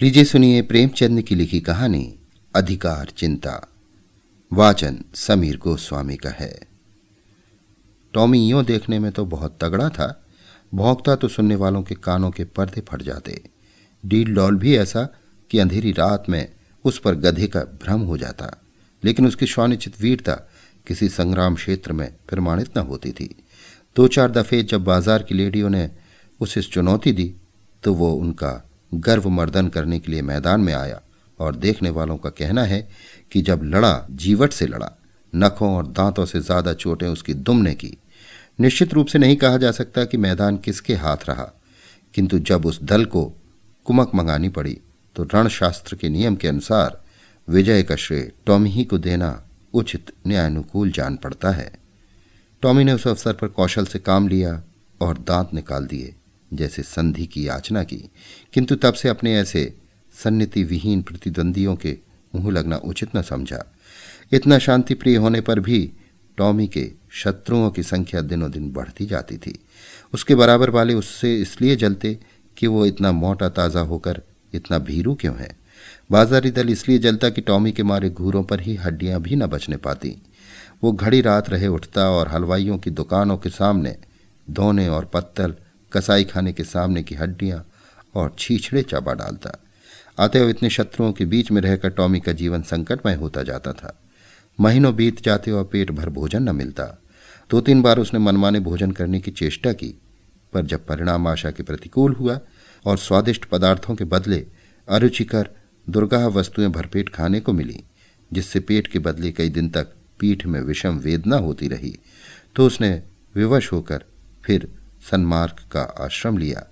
लीजिए सुनिए प्रेमचंद की लिखी कहानी, अधिकार चिंता। वाचन समीर गोस्वामी का है। टॉमी, यो देखने में तो बहुत तगड़ा था। भौंकता तो सुनने वालों के कानों के पर्दे फट जाते। डील डॉल भी ऐसा कि अंधेरी रात में उस पर गधे का भ्रम हो जाता, लेकिन उसकी स्वानिचित वीरता किसी संग्राम क्षेत्र में प्रमाणित न होती थी। दो चार दफे जब बाज़ार की लेडियों ने उसे चुनौती दी तो वो उनका गर्व मर्दन करने के लिए मैदान में आया और देखने वालों का कहना है कि जब लड़ा, जीवट से लड़ा, नखों और दांतों से ज़्यादा चोटें उसकी दुम ने की। निश्चित रूप से नहीं कहा जा सकता कि मैदान किसके हाथ रहा। किंतु जब उस दल को कुमक मंगानी पड़ी तो रणशास्त्र के नियम के अनुसार विजय का श्रेय टॉमी ही को देना उचित न्यायानुकूल जान पड़ता है। टॉमी ने उस अवसर पर कौशल से काम लिया और दांत निकाल दिए। जैसे संधि की याचना की, किंतु तब से अपने ऐसे सन्निति विहीन प्रतिद्वंदियों के मुँह लगना उचित न समझा। इतना शांति प्रिय होने पर भी टॉमी के शत्रुओं की संख्या दिनों दिन बढ़ती जाती थी। उसके बराबर वाले उससे इसलिए जलते कि वो इतना मोटा ताज़ा होकर इतना भीरू क्यों है? बाजारी दल इसलिए जलता कि टॉमी के मारे घूरों पर ही हड्डियाँ भी न बचने पाती। वो घड़ी रात रहे उठता और हलवाइयों की दुकानों के सामने धोने और पत्तल कसाई खाने के सामने की हड्डियाँ और छीछड़े चाबा डालता। आते हुए इतने शत्रुओं के बीच में रहकर टॉमी का जीवन संकटमय होता जाता था। महीनों बीत जाते और पेट भर भोजन न मिलता। दो तीन बार उसने मनमाने भोजन करने की चेष्टा की, पर जब परिणाम आशा के प्रतिकूल हुआ और स्वादिष्ट पदार्थों के बदले अरुचिकर, दुर्गाह वस्तुएँ भरपेट खाने को मिली, जिससे पेट के बदले कई दिन तक पीठ में विषम वेदना होती रही तो उसने विवश होकर फिर सन्मार्ग का आश्रम लिया।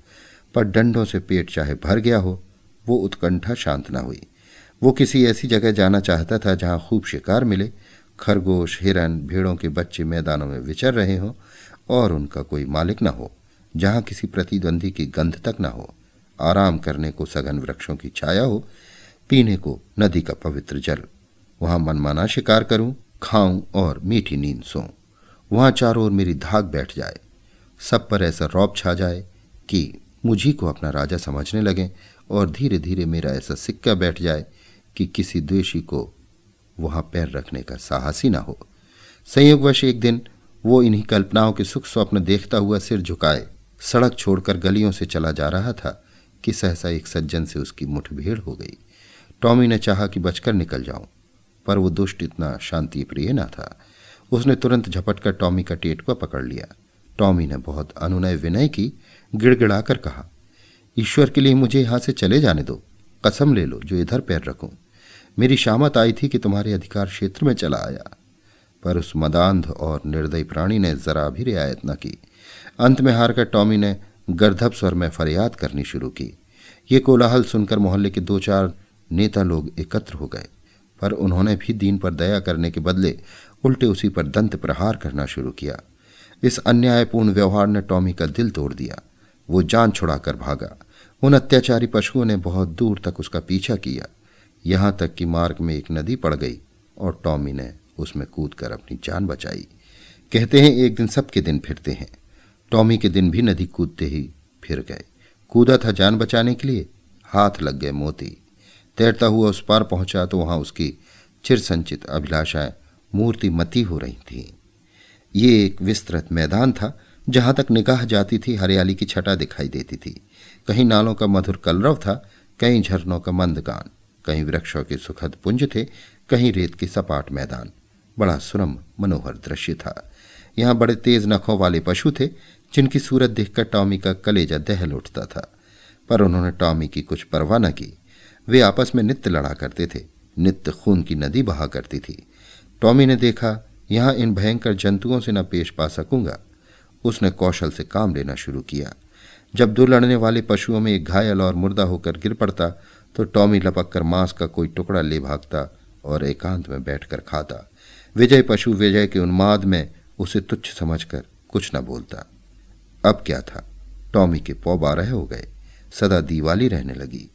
पर डंडों से पेट चाहे भर गया हो, वो उत्कंठा शांत न हुई। वो किसी ऐसी जगह जाना चाहता था जहाँ खूब शिकार मिले, खरगोश, हिरन, भेड़ों के बच्चे मैदानों में विचर रहे हों और उनका कोई मालिक न हो, जहाँ किसी प्रतिद्वंदी की गंध तक न हो। आराम करने को सघन वृक्षों की छाया हो, पीने को नदी का पवित्र जल। वहाँ मनमाना शिकार करूँ, खाऊं और मीठी नींद सोऊं वहाँ चारों ओर मेरी धाक बैठ जाए। सब पर ऐसा रौब छा जाए कि मुझी को अपना राजा समझने लगे और धीरे धीरे मेरा ऐसा सिक्का बैठ जाए कि किसी द्वेषी को वहाँ पैर रखने का साहस ही ना हो। संयोगवश एक दिन वो इन्हीं कल्पनाओं के सुख स्वप्न देखता हुआ सिर झुकाए। सड़क छोड़कर गलियों से चला जा रहा था कि सहसा एक सज्जन से उसकी मुठभेड़ हो गई। टॉमी ने चाहा कि बचकर निकल जाऊँ, पर वो दुष्ट इतना शांति प्रिय न था। उसने तुरंत झपट कर टॉमी का टेटुआ पकड़ लिया। टॉमी ने बहुत अनुनय विनय की गिड़गिड़ाकर कहा, ईश्वर के लिए मुझे यहाँ से चले जाने दो। कसम ले लो, जो इधर पैर रखूँ। मेरी शामत आई थी कि तुम्हारे अधिकार क्षेत्र में चला आया। पर उस मदांध और निर्दयी प्राणी ने जरा भी रियायत न की। अंत में हारकर टॉमी ने गर्धप स्वर में फरियाद करनी शुरू की। ये कोलाहल सुनकर मोहल्ले के दो चार नेता लोग एकत्र हो गए। पर उन्होंने भी दीन पर दया करने के बदले उल्टे उसी पर दंत प्रहार करना शुरू किया। इस अन्यायपूर्ण व्यवहार ने टॉमी का दिल तोड़ दिया। वो जान छुड़ाकर भागा। उन अत्याचारी पशुओं ने बहुत दूर तक उसका पीछा किया। यहाँ तक कि मार्ग में एक नदी पड़ गई और टॉमी ने उसमें कूद कर अपनी जान बचाई। कहते हैं, एक दिन सबके दिन फिरते हैं। टॉमी के दिन भी नदी कूदते ही फिर गए। कूदा था जान बचाने के लिए, हाथ लग गए मोती। तैरता हुआ उस पार पहुँचा तो वहाँ उसकी चिर संचित अभिलाषाएँ, मूर्ति मती हो रही थीं। ये एक विस्तृत मैदान था, जहाँ तक निगाह जाती थी, हरियाली की छटा दिखाई देती थी। कहीं नालों का मधुर कलरव था, कहीं झरनों का मंद गान कहीं वृक्षों के सुखद पुंज थे, कहीं रेत के सपाट मैदान। बड़ा सुरम, मनोहर दृश्य था। यहाँ बड़े तेज नखों वाले पशु थे, जिनकी सूरत देखकर टॉमी का कलेजा दहल उठता था। पर उन्होंने टॉमी की कुछ परवाह न की। वे आपस में नित्य लड़ा करते थे, नित्य खून की नदी बहा करती थी। टॉमी ने देखा यहाँ इन भयंकर जंतुओं से न पेश पा सकूँगा। उसने कौशल से काम लेना शुरू किया। जब दो लड़ने वाले पशुओं में एक घायल और मुर्दा होकर गिर पड़ता तो टॉमी लपक कर मांस का कोई टुकड़ा ले भागता और एकांत में बैठकर खाता। विजय पशु विजय के उन्माद में उसे तुच्छ समझकर कुछ न बोलता। अब क्या था? टॉमी के पौ बारह हो गए। सदा दीवाली रहने लगी।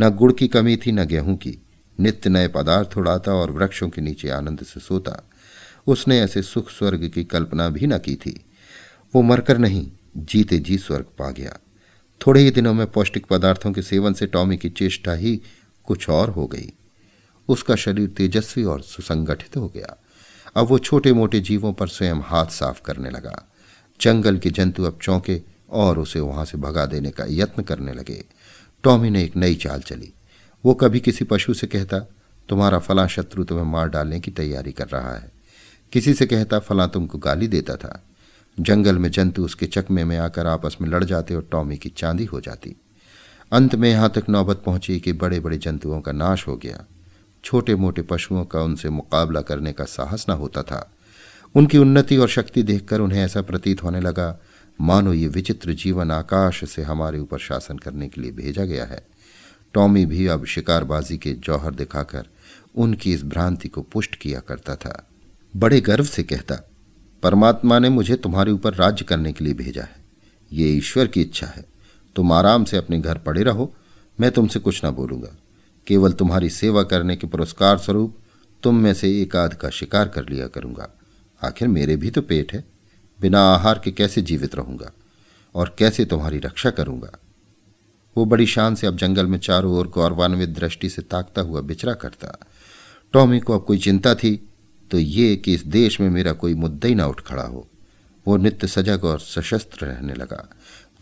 न गुड़ की कमी थी, न गेहूँ की। नित्य नए पदार्थ उड़ाता और वृक्षों के नीचे आनंद से सोता। उसने ऐसे सुख स्वर्ग की कल्पना भी न की थी। वो मरकर नहीं, जीते जी स्वर्ग पा गया। थोड़े ही दिनों में पौष्टिक पदार्थों के सेवन से टॉमी की चेष्टा ही कुछ और हो गई। उसका शरीर तेजस्वी और सुसंगठित हो गया। अब वो छोटे मोटे जीवों पर स्वयं हाथ साफ़ करने लगा। जंगल के जंतु अब चौंके और उसे वहाँ से भगा देने का यत्न करने लगे। टॉमी ने एक नई चाल चली। वो कभी किसी पशु से कहता, तुम्हारा फला शत्रु तुम्हें मार डालने की तैयारी कर रहा है। किसी से कहता फला तुमको गाली देता था। जंगल में जंतु उसके चकमे में आकर आपस में लड़ जाते और टॉमी की चांदी हो जाती। अंत में यहाँ तक नौबत पहुँची कि बड़े बड़े जंतुओं का नाश हो गया। छोटे मोटे पशुओं का उनसे मुकाबला करने का साहस न होता था। उनकी उन्नति और शक्ति देखकर उन्हें ऐसा प्रतीत होने लगा, मानो ये विचित्र जीवन आकाश से हमारे ऊपर शासन करने के लिए भेजा गया है। टॉमी भी अब शिकारबाजी के जौहर दिखाकर उनकी इस भ्रांति को पुष्ट किया करता था। बड़े गर्व से कहता, परमात्मा ने मुझे तुम्हारे ऊपर राज्य करने के लिए भेजा है। ये ईश्वर की इच्छा है। तुम आराम से अपने घर पड़े रहो। मैं तुमसे कुछ ना बोलूँगा। केवल तुम्हारी सेवा करने के पुरस्कार स्वरूप तुम में से एक आध का शिकार कर लिया करूँगा। आखिर मेरे भी तो पेट है। बिना आहार के कैसे जीवित रहूँगा? और कैसे तुम्हारी रक्षा करूँगा? वो बड़ी शान से अब जंगल में चारों ओर गौरवान्वित दृष्टि से ताकता हुआ बिचरा करता, टॉमी को अब कोई चिंता थी? तो ये कि इस देश में मेरा कोई मुद्दा ही ना उठ खड़ा हो। वो नित्य सजग और सशस्त्र रहने लगा।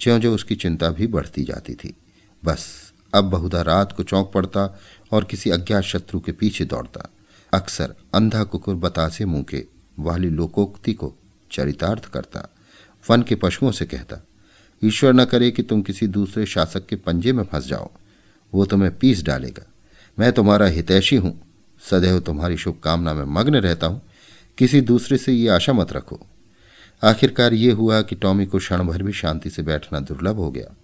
ज्यो ज्यो उसकी चिंता भी बढ़ती जाती थी। बस, अब बहुधा रात को चौंक पड़ता और किसी अज्ञात शत्रु के पीछे दौड़ता। अक्सर अंधा कुकुर बतासे मुँह के वाली लोकोक्ति को चरितार्थ करता। वन के पशुओं से कहता, ईश्वर न करे कि तुम किसी दूसरे शासक के पंजे में फंस जाओ। वो तुम्हें पीस डालेगा। मैं तुम्हारा हितैषी हूँ। सदैव तुम्हारी शुभकामना में मग्न रहता हूँ। किसी दूसरे से ये आशा मत रखो। आखिरकार ये हुआ कि टॉमी को क्षण भर भी शांति से बैठना दुर्लभ हो गया।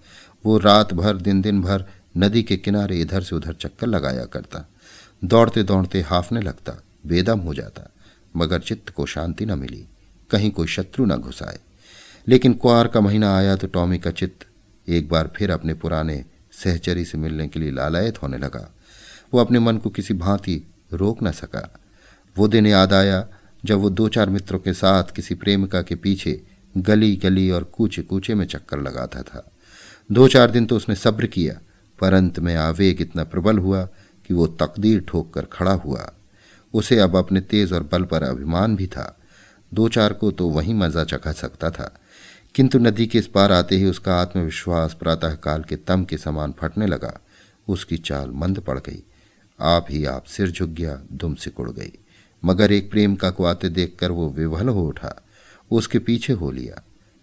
वो रात भर दिन दिन भर नदी के किनारे इधर से उधर चक्कर लगाया करता। दौड़ते दौड़ते हाफने लगता, बेदम हो जाता। मगर चित्त को शांति न मिली, कहीं कोई शत्रु न घुसाए। लेकिन कुआर का महीना आया तो टॉमी का चित्त एक बार फिर अपने पुराने सहचरी से मिलने के लिए लालायत होने लगा। वो अपने मन को किसी भांति रोक न सका। वो दिन याद आया जब वो दो चार मित्रों के साथ किसी प्रेमिका के पीछे गली गली और कूचे कूचे में चक्कर लगाता था। दो चार दिन तो उसने सब्र किया, पर अंत में आवेग इतना प्रबल हुआ कि वो तकदीर ठोक कर खड़ा हुआ। उसे अब अपने तेज और बल पर अभिमान भी था। दो चार को तो वहीं मज़ा चखा सकता था। किंतु नदी के इस पार आते ही उसका आत्मविश्वास प्रातःकाल के तम के समान फटने लगा। उसकी चाल मंद पड़ गई। आप ही आप, सिर झुक गया, दुम सिकुड़ गई। मगर एक प्रेमिका को आते देखकर वो विवल हो उठा। उसके पीछे हो लिया।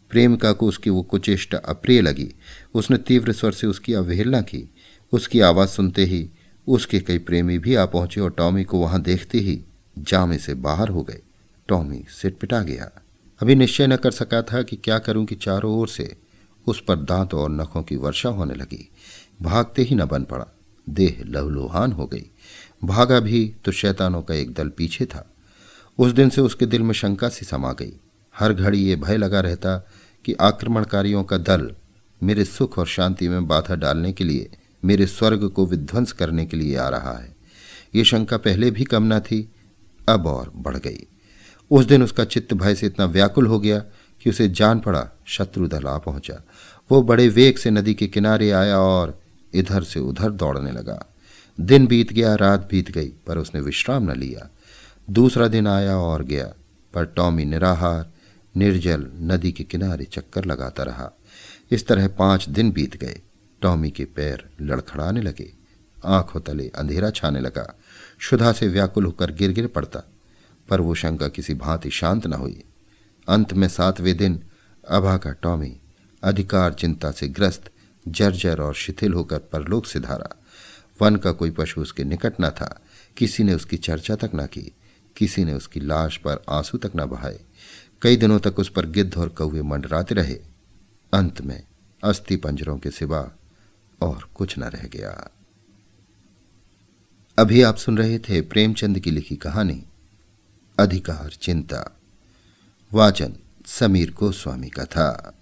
प्रेमिका को उसकी वो कुचेष्टा अप्रिय लगी। उसने तीव्र स्वर से उसकी अवहेलना की। उसकी आवाज़ सुनते ही उसके कई प्रेमी भी आ पहुँचे और टॉमी को वहाँ देखते ही जामे से बाहर हो गए। टॉमी सिटपिटा गया। अभी निश्चय न कर सका था कि क्या करूँ कि चारों ओर से उस पर दांत और नखों की वर्षा होने लगी। भागते ही न बन पड़ा। देह लहलुहान हो गई। भागा भी तो शैतानों का एक दल पीछे था। उस दिन से उसके दिल में शंका सी समा गई। हर घड़ी ये भय लगा रहता कि आक्रमणकारियों का दल मेरे सुख और शांति में बाधा डालने के लिए, मेरे स्वर्ग को विध्वंस करने के लिए आ रहा है। ये शंका पहले भी कम न थी, अब और बढ़ गई। उस दिन उसका चित्त भय से इतना व्याकुल हो गया कि उसे जान पड़ा, शत्रु दल आ पहुँचा। वो बड़े वेग से नदी के किनारे आया और इधर से उधर दौड़ने लगा। दिन बीत गया, रात बीत गई, पर उसने विश्राम न लिया। दूसरा दिन आया और गया, पर टॉमी निराहार, निर्जल, नदी के किनारे चक्कर लगाता रहा। इस तरह पाँच दिन बीत गए। टॉमी के पैर लड़खड़ाने लगे, आँखों तले अंधेरा छाने लगा। शुदा से व्याकुल होकर गिर गिर पड़ता, पर वो शंका किसी भांति शांत न हुई। अंत में सातवें दिन अभा का टॉमी अधिकार चिंता से ग्रस्त जर्जर और शिथिल होकर परलोक से धारा। वन का कोई पशु उसके निकट न था। किसी ने उसकी चर्चा तक न की। किसी ने उसकी लाश पर आँसू तक न बहाए। कई दिनों तक उस पर गिद्ध और कौए मंडराते रहे। अंत में अस्थि पंजरों के सिवा और कुछ न रह गया। अभी आप सुन रहे थे प्रेमचंद की लिखी कहानी, अधिकार चिंता। वाचन समीर गोस्वामी का था।